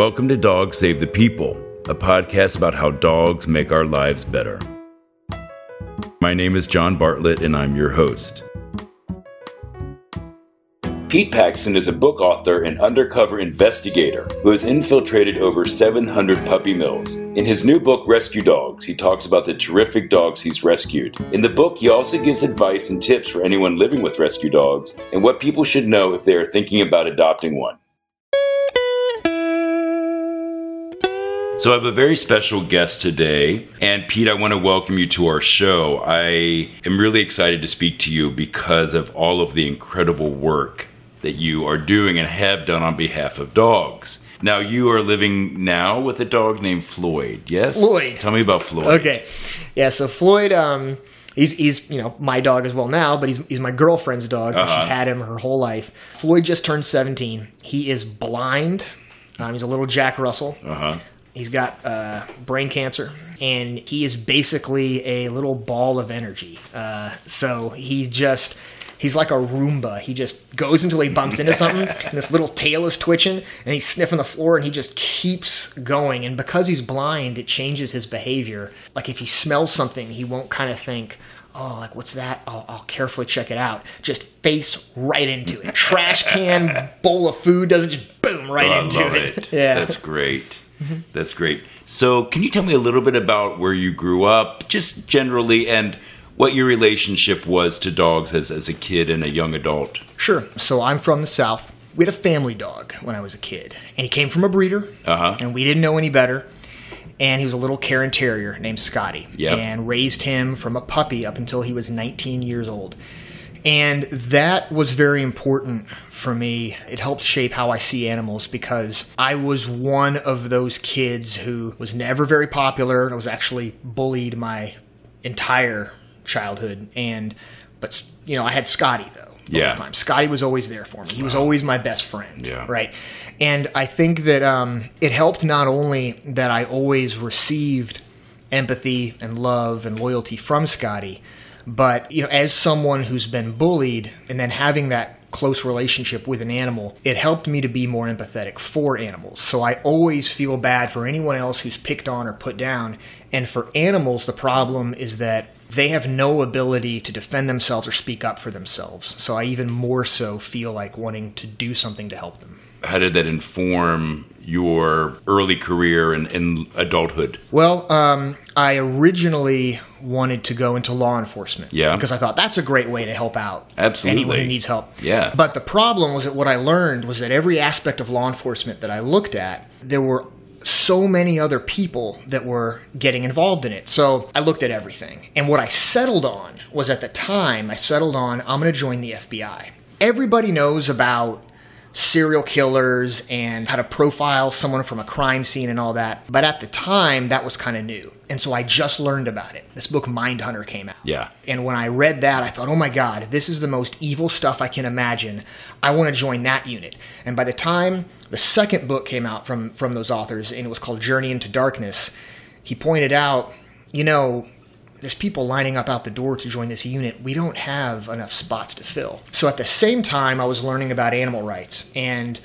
Welcome to Dog Save the People, a podcast about how dogs make our lives better. My name is John Bartlett, and I'm your host. Pete Paxton is a book author and undercover investigator who has infiltrated over 700 puppy mills. In his new book, Rescue Dogs, he talks about the terrific dogs he's rescued. In the book, he also gives advice and tips for anyone living with rescue dogs and what people should know if they are thinking about adopting one. So I have a very special guest today. And Pete, I want to welcome you to our show. I am really excited to speak to you because of all of the incredible work that you are doing and have done on behalf of dogs. Now, you are living now with a dog named Floyd, yes? Floyd. Tell me about Floyd. Okay. Yeah, so Floyd, um, he's, he's, you know, my dog as well now, but he's, he's my girlfriend's dog. Uh-huh. She's had him her whole life. Floyd just turned 17. He is blind. Um, he's a little Jack Russell. Uh huh. He's got uh, brain cancer, and he is basically a little ball of energy. Uh, so he just. He's like a Roomba. He just goes until he bumps into something, and this little tail is twitching, and he's sniffing the floor, and he just keeps going. And because he's blind, it changes his behavior. Like if he smells something, he won't kind of think, oh, like what's that? I'll, I'll carefully check it out. Just face right into it. Trash can, bowl of food doesn't just boom right Oh, into it. it. Yeah. That's great. That's great. So, can you tell me a little bit about where you grew up, just generally, and what your relationship was to dogs as, as a kid and a young adult? Sure. So I'm from the South. We had a family dog when I was a kid, and he came from a breeder, Uh huh. and we didn't know any better. And he was a little Cairn Terrier named Scotty, Yep. and raised him from a puppy up until he was 19 years old. And that was very important for me. It helped shape how I see animals because I was one of those kids who was never very popular. I was actually bullied my entire childhood. And, but, you know, I had Scotty though. Yeah. time. Scotty was always there for me. He was always my best friend. Yeah. Right. And I think that um, it helped not only that I always received empathy and love and loyalty from Scotty, but you know, as someone who's been bullied and then having that close relationship with an animal, it helped me to be more empathetic for animals. So I always feel bad for anyone else who's picked on or put down. And for animals, the problem is that they have no ability to defend themselves or speak up for themselves. So I even more so feel like wanting to do something to help them. How did that inform your early career and, and adulthood? Well, um, I originally wanted to go into law enforcement. Yeah. Because I thought that's a great way to help out Absolutely. anyone who needs help. Yeah. But the problem was that what I learned was that every aspect of law enforcement that I looked at, there were so many other people that were getting involved in it. So I looked at everything. And what I settled on was at the time, I settled on I'm going to join the FBI. Everybody knows about serial killers and how to profile someone from a crime scene and all that. But at the time, that was kind of new. And so I just learned about it. This book, Mindhunter, came out. Yeah. And when I read that, I thought, oh my God, this is the most evil stuff I can imagine. I want to join that unit. And by the time the second book came out from, from those authors, and it was called Journey into Darkness, he pointed out, you know, there's people lining up out the door to join this unit. We don't have enough spots to fill. So at the same time, I was learning about animal rights. And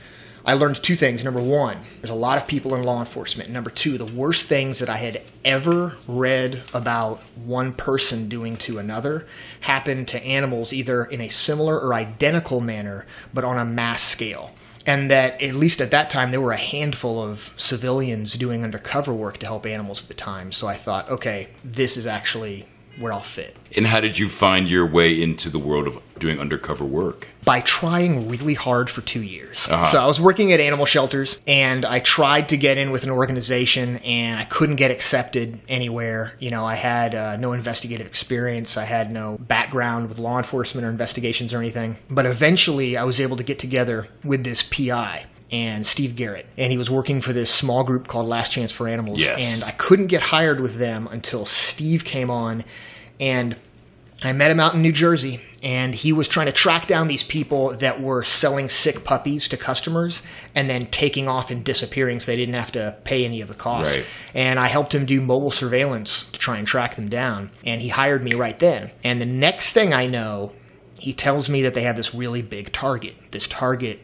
I learned two things. Number one, there's a lot of people in law enforcement. Number two, the worst things that I had ever read about one person doing to another happened to animals either in a similar or identical manner, but on a mass scale. And that, at least at that time, there were a handful of civilians doing undercover work to help animals at the time. So I thought, okay, this is actually where I'll fit. And how did you find your way into the world of doing undercover work? By trying really hard for two years. Uh-huh. So I was working at animal shelters and I tried to get in with an organization and I couldn't get accepted anywhere. You know, I had uh, no investigative experience, I had no background with law enforcement or investigations or anything. But eventually I was able to get together with this PI. And Steve Garrett, and he was working for this small group called Last Chance for Animals. Yes. And I couldn't get hired with them until Steve came on, and I met him out in New Jersey, and he was trying to track down these people that were selling sick puppies to customers and then taking off and disappearing so they didn't have to pay any of the costs. Right. And I helped him do mobile surveillance to try and track them down, and he hired me right then. And the next thing I know, he tells me that they have this really big target. This target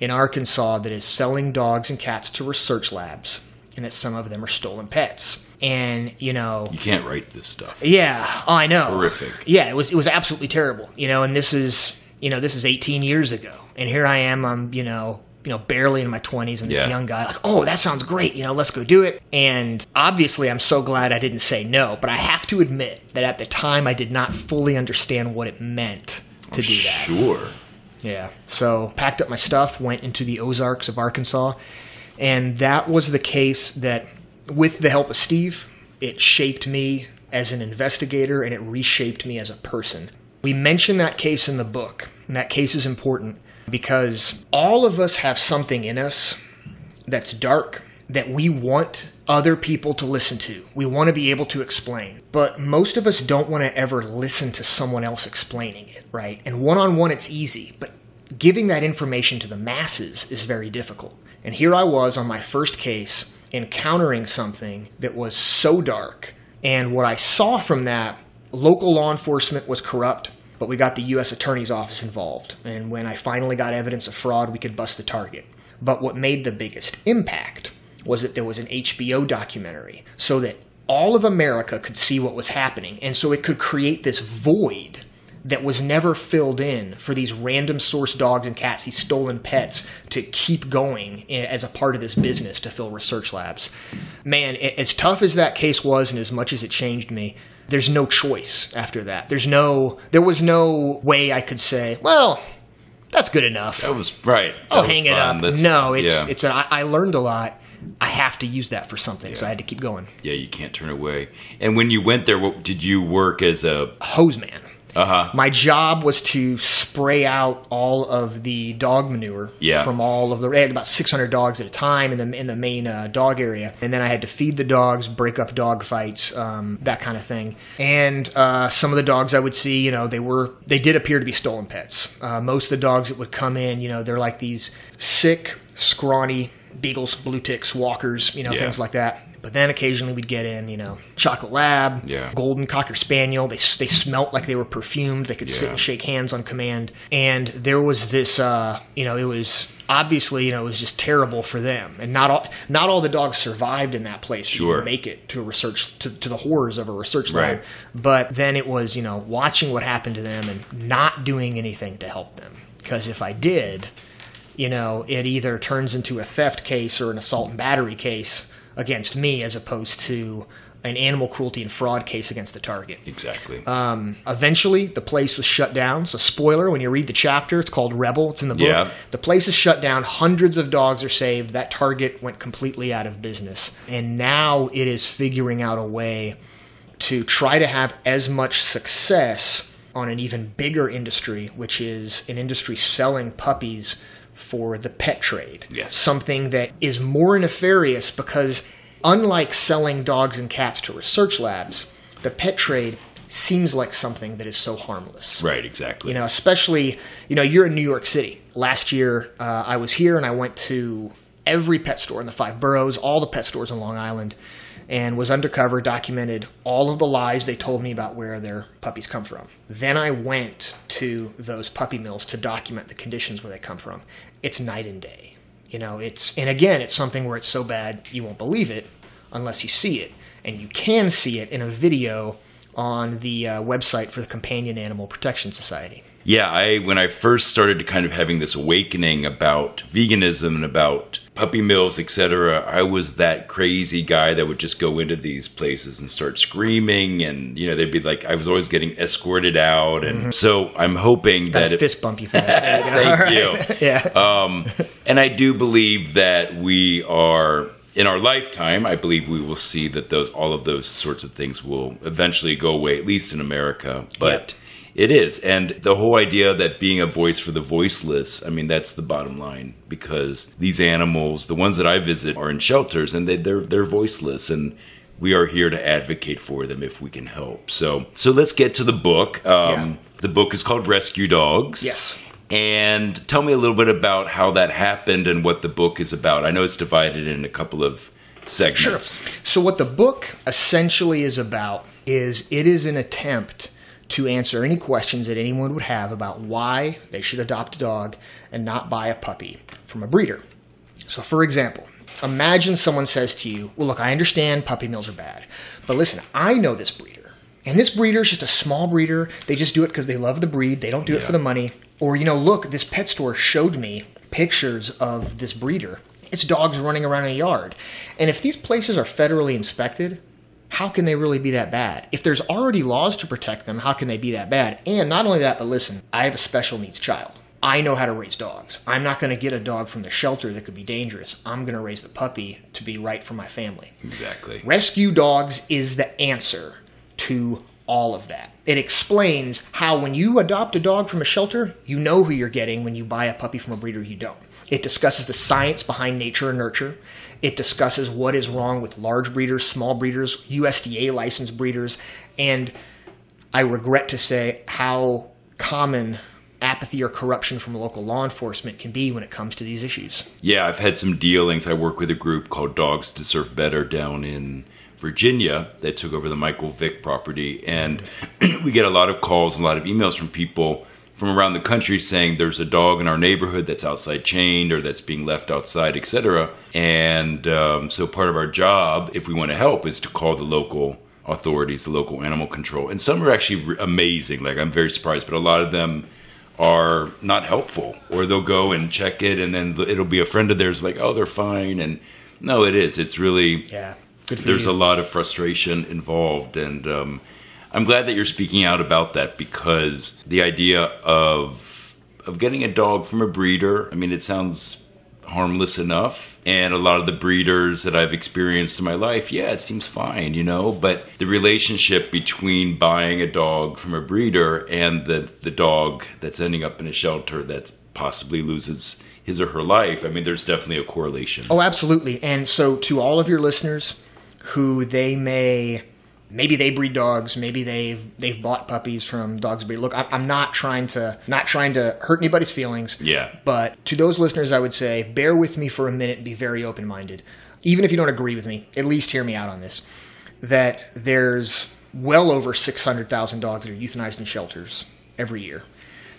in Arkansas that is selling dogs and cats to research labs, and that some of them are stolen pets. And you know, You can't write this stuff. yeah, oh, I know. Horrific. Yeah, it was it was absolutely terrible. You know, and this is you know this is 18 years ago, and here I am. I'm you know you know barely in my 20s, and this Yeah. young guy like, oh, that sounds great. You know, let's go do it. And obviously, I'm so glad I didn't say no. But I have to admit that at the time, I did not fully understand what it meant to do that. Sure. Yeah. So packed up my stuff, went into the Ozarks of Arkansas, and that was the case that, with the help of Steve, it shaped me as an investigator and it reshaped me as a person. We mention that case in the book, and that case is important because all of us have something in us that's dark that we want other people to listen to. We want to be able to explain. But most of us don't want to ever listen to someone else explaining it, right? And one on one, it's easy, but giving that information to the masses is very difficult. And here I was on my first case encountering something that was so dark. And what I saw from that, local law enforcement was corrupt, but we got the U.S. Attorney's Office involved. And when I finally got evidence of fraud, we could bust the target. But what made the biggest impact was that there was an HBO documentary so that all of America could see what was happening. And so it could create this void that was never filled in for these random source dogs and cats, these stolen pets, to keep going as a part of this business to fill research labs. Man, as tough as that case was and as much as it changed me, there's no choice after that. There's no, there was no way I could say, well, that's good enough. That was right. That I'll was hang it up. That's- no, it's yeah. it's. A, I, I learned a lot. I have to use that for something, so I had to keep going. yeah, you can't turn away. And when you went there, what, did you work as a? Hose man. Uh huh. My job was to spray out all of the dog manure Yeah. from all of the. I had about 600 dogs at a time in the in the main uh, dog area, and then I had to feed the dogs, break up dog fights, um, that kind of thing. And uh, some of the dogs I would see, you know, they were they did appear to be stolen pets. Uh, most of the dogs that would come in, you know, they're like these sick, scrawny beagles, blue ticks, walkers, you know, Yeah. things like that. But then occasionally we'd get in, you know, chocolate lab, Yeah. golden cocker spaniel. They they smelt like they were perfumed. They could sit and shake hands on command. And there was this, uh, you know, it was obviously, you know, it was just terrible for them. And not all not all the dogs survived in that place. to Sure. make it to a research to, to the horrors of a research lab. Right. But then it was, you know, watching what happened to them and not doing anything to help them. Because if I did, you know, it either turns into a theft case or an assault and battery case against me as opposed to an animal cruelty and fraud case against the target. Exactly. Um, eventually, the place was shut down. So, spoiler: when you read the chapter, it's called Rebel. It's in the book. Yeah. The place is shut down. Hundreds of dogs are saved. That target went completely out of business, and now it is figuring out a way to try to have as much success on an even bigger industry, which is an industry selling puppies for the pet trade. Yes. Something that is more nefarious because, unlike selling dogs and cats to research labs, the pet trade seems like something that is so harmless. right. Exactly. You know, especially, you know, you're in New York City. Last year, uh, I was here and I went to every pet store in the five boroughs, all the pet stores in Long Island, and was undercover, documented all of the lies they told me about where their puppies come from. Then I went to those puppy mills to document the conditions where they come from. It's night and day. You know, it's, and again, it's something where it's so bad you won't believe it unless you see it. And you can see it in a video on the uh, website for the Companion Animal Protection Society. Yeah, I when I first started to kind of having this awakening about veganism and about puppy mills, etc., I was that crazy guy that would just go into these places and start screaming, and you know they'd be like, I was always getting escorted out, and so I'm hoping Got that a it, fist bump you for that. There you go. Thank you. yeah. um, and I do believe that we are in our lifetime. I believe we will see that those all of those sorts of things will eventually go away, at least in America. But it is, and the whole idea that being a voice for the voiceless. I mean, that's the bottom line because these animals, the ones that I visit, are in shelters and they, they're they're voiceless and. We are here to advocate for them if we can help. So, so let's get to the book. Um, Yeah. The book is called Rescue Dogs. Yes. And tell me a little bit about how that happened and what the book is about. I know it's divided in a couple of segments. So what the book essentially is about is it is an attempt to answer any questions that anyone would have about why they should adopt a dog and not buy a puppy from a breeder. So, for example, imagine someone says to you, Well, look, I understand puppy mills are bad, but listen, I know this breeder. And this breeder is just a small breeder. They just do it because they love the breed. They don't do it for the money. Or, you know, look, this pet store showed me pictures of this breeder. It's dogs running around in a yard. And if these places are federally inspected, how can they really be that bad? If there's already laws to protect them, how can they be that bad? And not only that, but listen, I have a special needs child. I know how to raise dogs. I'm not going to get a dog from the shelter that could be dangerous. I'm going to raise the puppy to be right for my family. Exactly. Rescue dogs is the answer to all of that. It explains how when you adopt a dog from a shelter, you know who you're getting. When you buy a puppy from a breeder, you don't. It discusses the science behind nature and nurture. It discusses what is wrong with large breeders, small breeders, USDA licensed breeders, and I regret to say how common apathy or corruption from local law enforcement can be when it comes to these issues. Yeah, I've had some dealings. I work with a group called Dogs Deserve Better down in Virginia that took over the Michael Vick property. And we get a lot of calls, and a lot of emails from people from around the country saying there's a dog in our neighborhood that's outside chained or that's being left outside, etc. And um, so part of our job, if we want to help, is to call the local authorities, the local animal control. And some are actually re- amazing. Like I'm very surprised, but a lot of them are not helpful or they'll go and check it and then it'll be a friend of theirs like oh they're fine and no it is it's really Yeah. There's you. a lot of frustration involved and um, i'm glad that you're speaking out about that because the idea of of getting a dog from a breeder i mean it sounds harmless enough and a lot of the breeders that i've experienced in my life yeah it seems fine you know but the relationship between buying a dog from a breeder and the the dog that's ending up in a shelter that possibly loses his or her life i mean there's definitely a correlation Oh, absolutely. And so, to all of your listeners who they may, maybe they breed dogs, maybe they've they've bought puppies from dogs breed. Look, I'm not trying to not trying to hurt anybody's feelings. Yeah. But to those listeners, I would say, bear with me for a minute and be very open minded. Even if you don't agree with me, at least hear me out on this. That there's well over 600,000 dogs that are euthanized in shelters every year.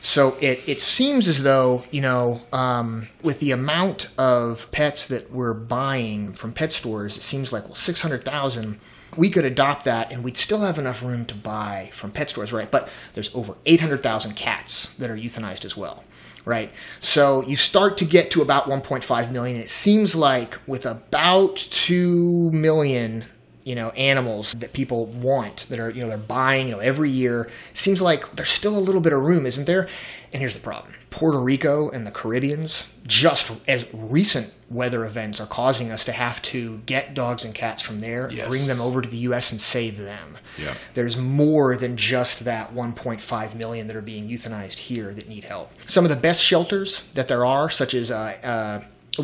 So it, it seems as though, you know, um, with the amount of pets that we're buying from pet stores, it seems like, well, 600,000, we could adopt that and we'd still have enough room to buy from pet stores, right? But there's over 800,000 cats that are euthanized as well, right? So you start to get to about 1.5 million. And It seems like with about 2 million you know animals that people want that are you know they're buying you know every year. Seems like there's still a little bit of room isn't there? And here's the problem. Puerto rico and the caribbeans just as recent weather events are causing us to have to get dogs and cats from there Yes. bring them over to the us and save them. Yeah. there's more than just that 1.5 million that are being euthanized here that need help. Some of the best shelters that there are such as uh, uh,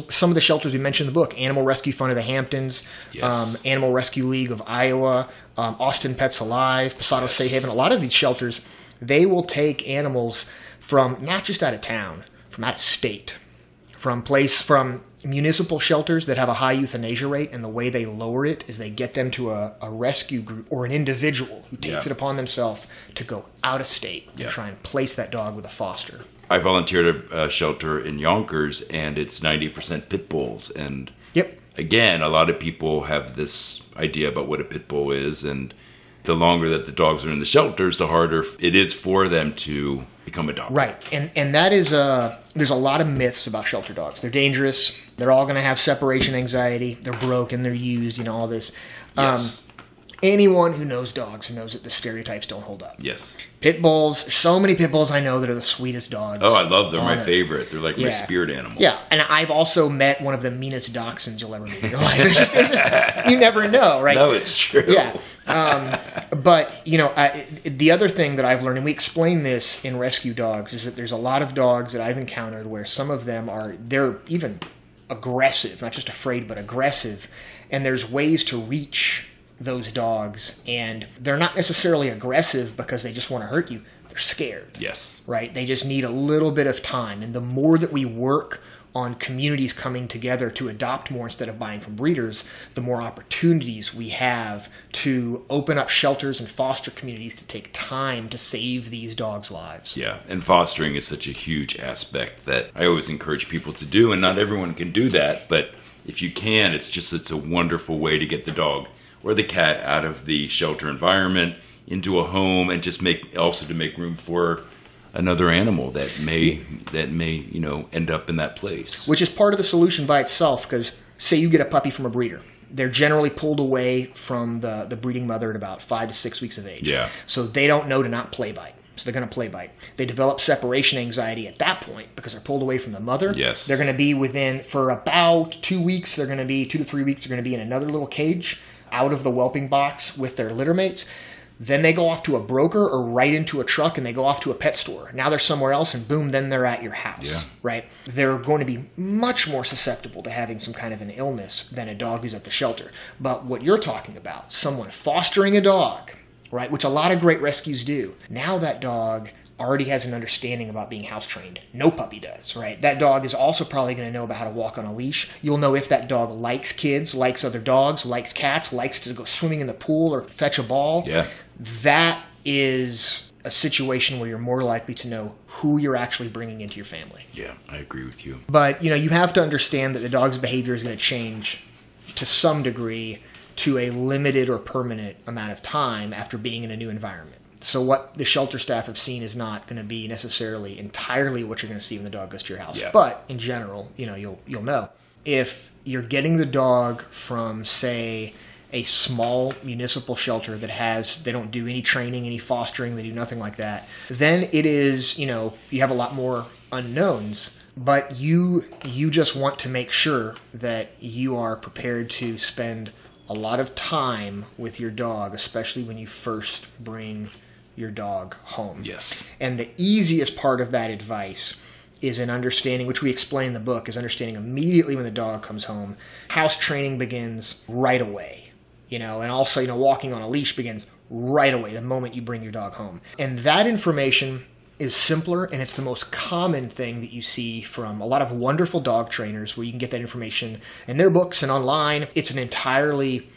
some of the shelters we mentioned in the book Animal Rescue Fund of the Hamptons, Yes. um, Animal Rescue League of Iowa, um, Austin Pets Alive, Pasado Yes. Safe Haven. A lot of these shelters, they will take animals from not just out of town, from out of state, from place from municipal shelters that have a high euthanasia rate, and the way they lower it is they get them to a, a rescue group or an individual who takes Yeah. it upon themselves to go out of state and Yeah. try and place that dog with a foster. I volunteered at a shelter in Yonkers, and it's 90% pit bulls. And Yep. again, a lot of people have this idea about what a pit bull is, and the longer that the dogs are in the shelters, the harder it is for them to become a dog. Right, and and that is uh there's a lot of myths about shelter dogs. They're dangerous. They're all going to have separation anxiety. They're broken. They're used. You know all this. Yes. Um, anyone who knows dogs knows that the stereotypes don't hold up. yes. Pit bulls. So many pit bulls I know that are the sweetest dogs. Oh, I love them. on My favorite. They're like my spirit animal. Yeah, and I've also met one of the meanest dachshunds you'll ever meet in your life. It's just, it's just you never know, right? No, it's true. yeah. Um, but you know, I, the other thing that I've learned, and we explain this in Rescue Dogs, is that there's a lot of dogs that I've encountered where some of them are they're even aggressive, not just afraid, but aggressive, and there's ways to reach those dogs, and they're not necessarily aggressive because they just want to hurt you. They're scared Yes. right? They just need a little bit of time. And the more that we work on communities coming together to adopt more instead of buying from breeders, the more opportunities we have to open up shelters and foster communities to take time to save these dogs' lives. Yeah, and fostering is such a huge aspect that I always encourage people to do, and not everyone can do that, but if you can, it's just it's a wonderful way to get the dog or the cat out of the shelter environment into a home and just make also to make room for another animal that may that may you know end up in that place. Which is part of the solution by itself because say you get a puppy from a breeder they're generally pulled away from the, the breeding mother at about five to six weeks of age. Yeah. So they don't know to not play bite. So they're going to play bite. They develop separation anxiety at that point because they're pulled away from the mother. Yes. They're going to be within for about two weeks they're going to be two to three weeks they're going to be in another little cage out of the whelping box with their litter mates then they go off to a broker or right into a truck and they go off to a pet store. Now they're somewhere else and boom, then they're at your house. Yeah. Right? They're going to be much more susceptible to having some kind of an illness than a dog who's at the shelter. But what you're talking about, someone fostering a dog, right, which a lot of great rescues do. Now that dog already has an understanding about being house trained. No puppy does, right? That dog is also probably going to know about how to walk on a leash. You'll know if that dog likes kids, likes other dogs, likes cats, likes to go swimming in the pool or fetch a ball. Yeah. That is a situation where you're more likely to know who you're actually bringing into your family. Yeah, I agree with you. But, you know, you have to understand that the dog's behavior is going to change to some degree to a limited or permanent amount of time after being in a new environment. So what the shelter staff have seen is not going to be necessarily entirely what you're going to see when the dog goes to your house. Yeah. But in general, you know, you'll you'll know if you're getting the dog from say a small municipal shelter that has they don't do any training, any fostering, they do nothing like that. Then it is, you know, you have a lot more unknowns but you you just want to make sure that you are prepared to spend a lot of time with your dog especially when you first bring your dog home. Yes. And the easiest part of that advice is an understanding, which we explain in the book, is understanding immediately when the dog comes home. House training begins right away, you know, and also, you know, walking on a leash begins right away the moment you bring your dog home. And that information is simpler and it's the most common thing that you see from a lot of wonderful dog trainers where you can get that information in their books and online. It's an entirely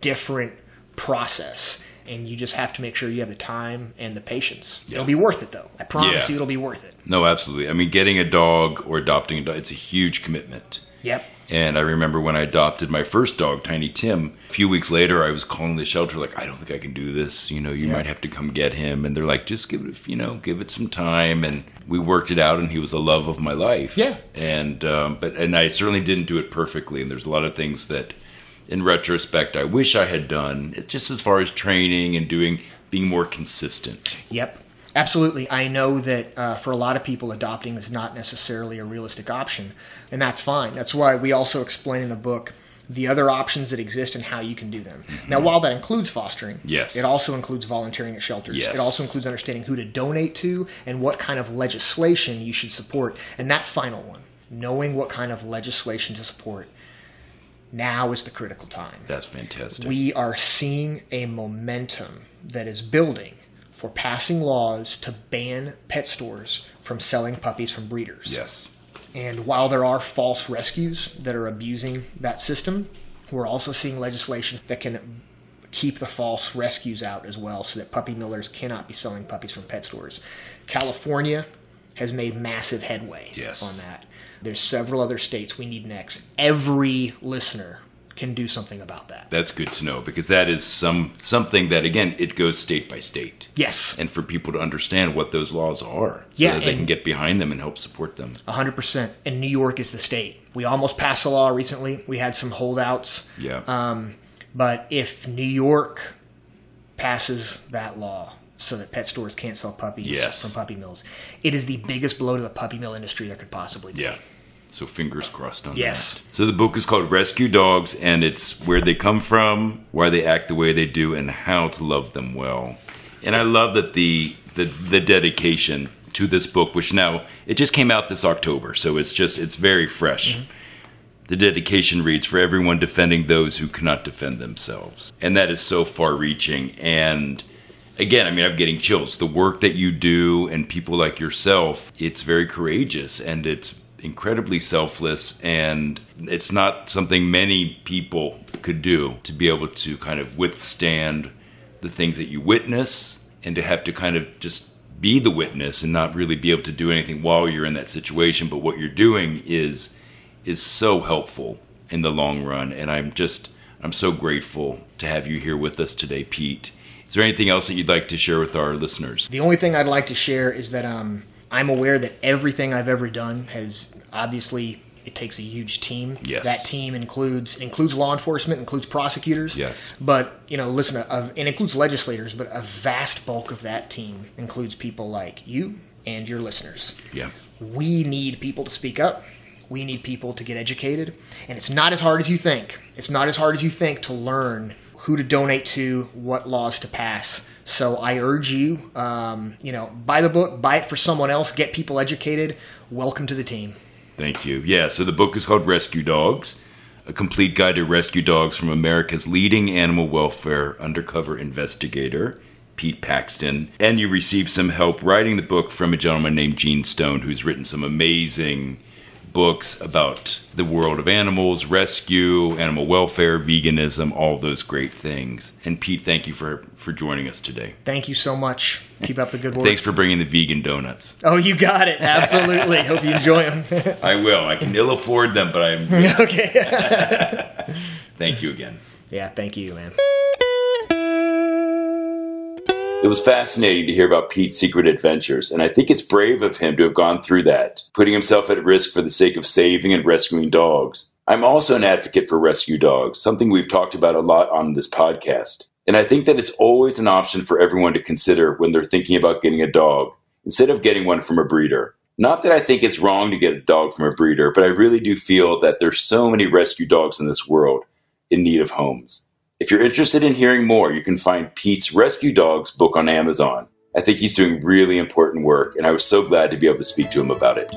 different process and you just have to make sure you have the time and the patience. Yeah. It'll be worth it, though. I promise Yeah. you, it'll be worth it. No, absolutely. I mean, getting a dog or adopting a dog, it's a huge commitment. Yep. And I remember when I adopted my first dog, Tiny Tim, a few weeks later, I was calling the shelter, like, I don't think I can do this. You know, you Yeah. might have to come get him. And they're like, just give it, you know, give it some time. And we worked it out, and he was the love of my life. Yeah. And, um, but, and I certainly didn't do it perfectly. And there's a lot of things that, in retrospect, I wish I had done, just as far as training and doing, being more consistent. Yep. Absolutely. I know that uh, for a lot of people, adopting is not necessarily a realistic option, and that's fine. That's why we also explain in the book the other options that exist and how you can do them. Now, while that includes fostering, Yes. it also includes volunteering at shelters. Yes. It also includes understanding who to donate to and what kind of legislation you should support. And that final one, knowing what kind of legislation to support, now is the critical time. That's fantastic. We are seeing a momentum that is building for passing laws to ban pet stores from selling puppies from breeders. yes. And while there are false rescues that are abusing that system, we're also seeing legislation that can keep the false rescues out as well so that puppy millers cannot be selling puppies from pet stores. California has made massive headway Yes. on that. There's several other states we need next. Every listener can do something about that. That's good to know because that is some something that again it goes state by state. Yes. And for people to understand what those laws are, so Yeah, that they can get behind them and help support them. 100%. And New York is the state. We almost passed a law recently. We had some holdouts. Yeah. Um, but if New York passes that law so that pet stores can't sell puppies Yes. from puppy mills, it is the biggest blow to the puppy mill industry there could possibly be. yeah. So fingers crossed on Yes. that. Yes. So the book is called Rescue Dogs, and it's where they come from, why they act the way they do, and how to love them well. And I love that the the, the dedication to this book, which now it just came out this October, so it's just it's very fresh. Mm-hmm. The dedication reads for everyone defending those who cannot defend themselves. And that is so far reaching. And again, I mean, I'm getting chills. The work that you do and people like yourself, it's very courageous and it's incredibly selfless, and it's not something many people could do to be able to kind of withstand the things that you witness and to have to kind of just be the witness and not really be able to do anything while you're in that situation. But what you're doing is is so helpful in the long run, and I'm just I'm so grateful to have you here with us today, Pete. Is there anything else that you'd like to share with our listeners? The only thing I'd like to share is that um, I'm aware that everything I've ever done has obviously it takes a huge team. Yes. That team includes includes law enforcement, includes prosecutors. Yes. But you know, listen, uh, it includes legislators, but a vast bulk of that team includes people like you and your listeners. Yeah. We need people to speak up. We need people to get educated, and it's not as hard as you think. It's not as hard as you think to learn who to donate to, what laws to pass. So I urge you, um, you know, buy the book, buy it for someone else, get people educated. Welcome to the team. Thank you. Yeah, so the book is called Rescue Dogs A Complete Guide to Rescue Dogs from America's Leading Animal Welfare Undercover Investigator, Pete Paxton. And you received some help writing the book from a gentleman named Gene Stone, who's written some amazing books about the world of animals, rescue, animal welfare, veganism, all those great things. And Pete, thank you for for joining us today. Thank you so much. Keep up the good work. Thanks for bringing the vegan donuts. Oh, you got it. Absolutely. Hope you enjoy them. I will. I can ill afford them, but I'm. okay. thank you again. Yeah, thank you, man. It was fascinating to hear about Pete's secret adventures, and I think it's brave of him to have gone through that, putting himself at risk for the sake of saving and rescuing dogs. I'm also an advocate for rescue dogs, something we've talked about a lot on this podcast. And I think that it's always an option for everyone to consider when they're thinking about getting a dog, instead of getting one from a breeder. Not that I think it's wrong to get a dog from a breeder, but I really do feel that there's so many rescue dogs in this world in need of homes. If you're interested in hearing more, you can find Pete's Rescue Dogs book on Amazon. I think he's doing really important work, and I was so glad to be able to speak to him about it.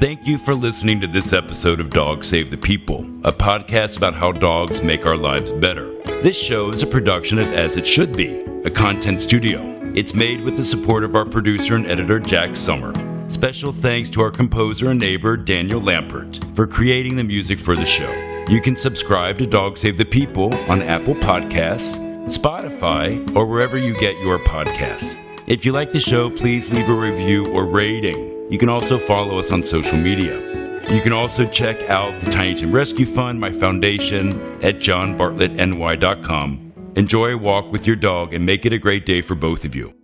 Thank you for listening to this episode of Dogs Save the People, a podcast about how dogs make our lives better. This show is a production of As It Should Be, a content studio. It's made with the support of our producer and editor, Jack Summer. Special thanks to our composer and neighbor, Daniel Lampert, for creating the music for the show. You can subscribe to Dog Save the People on Apple Podcasts, Spotify, or wherever you get your podcasts. If you like the show, please leave a review or rating. You can also follow us on social media. You can also check out the Tiny Tim Rescue Fund, my foundation, at johnbartlettny.com. Enjoy a walk with your dog and make it a great day for both of you.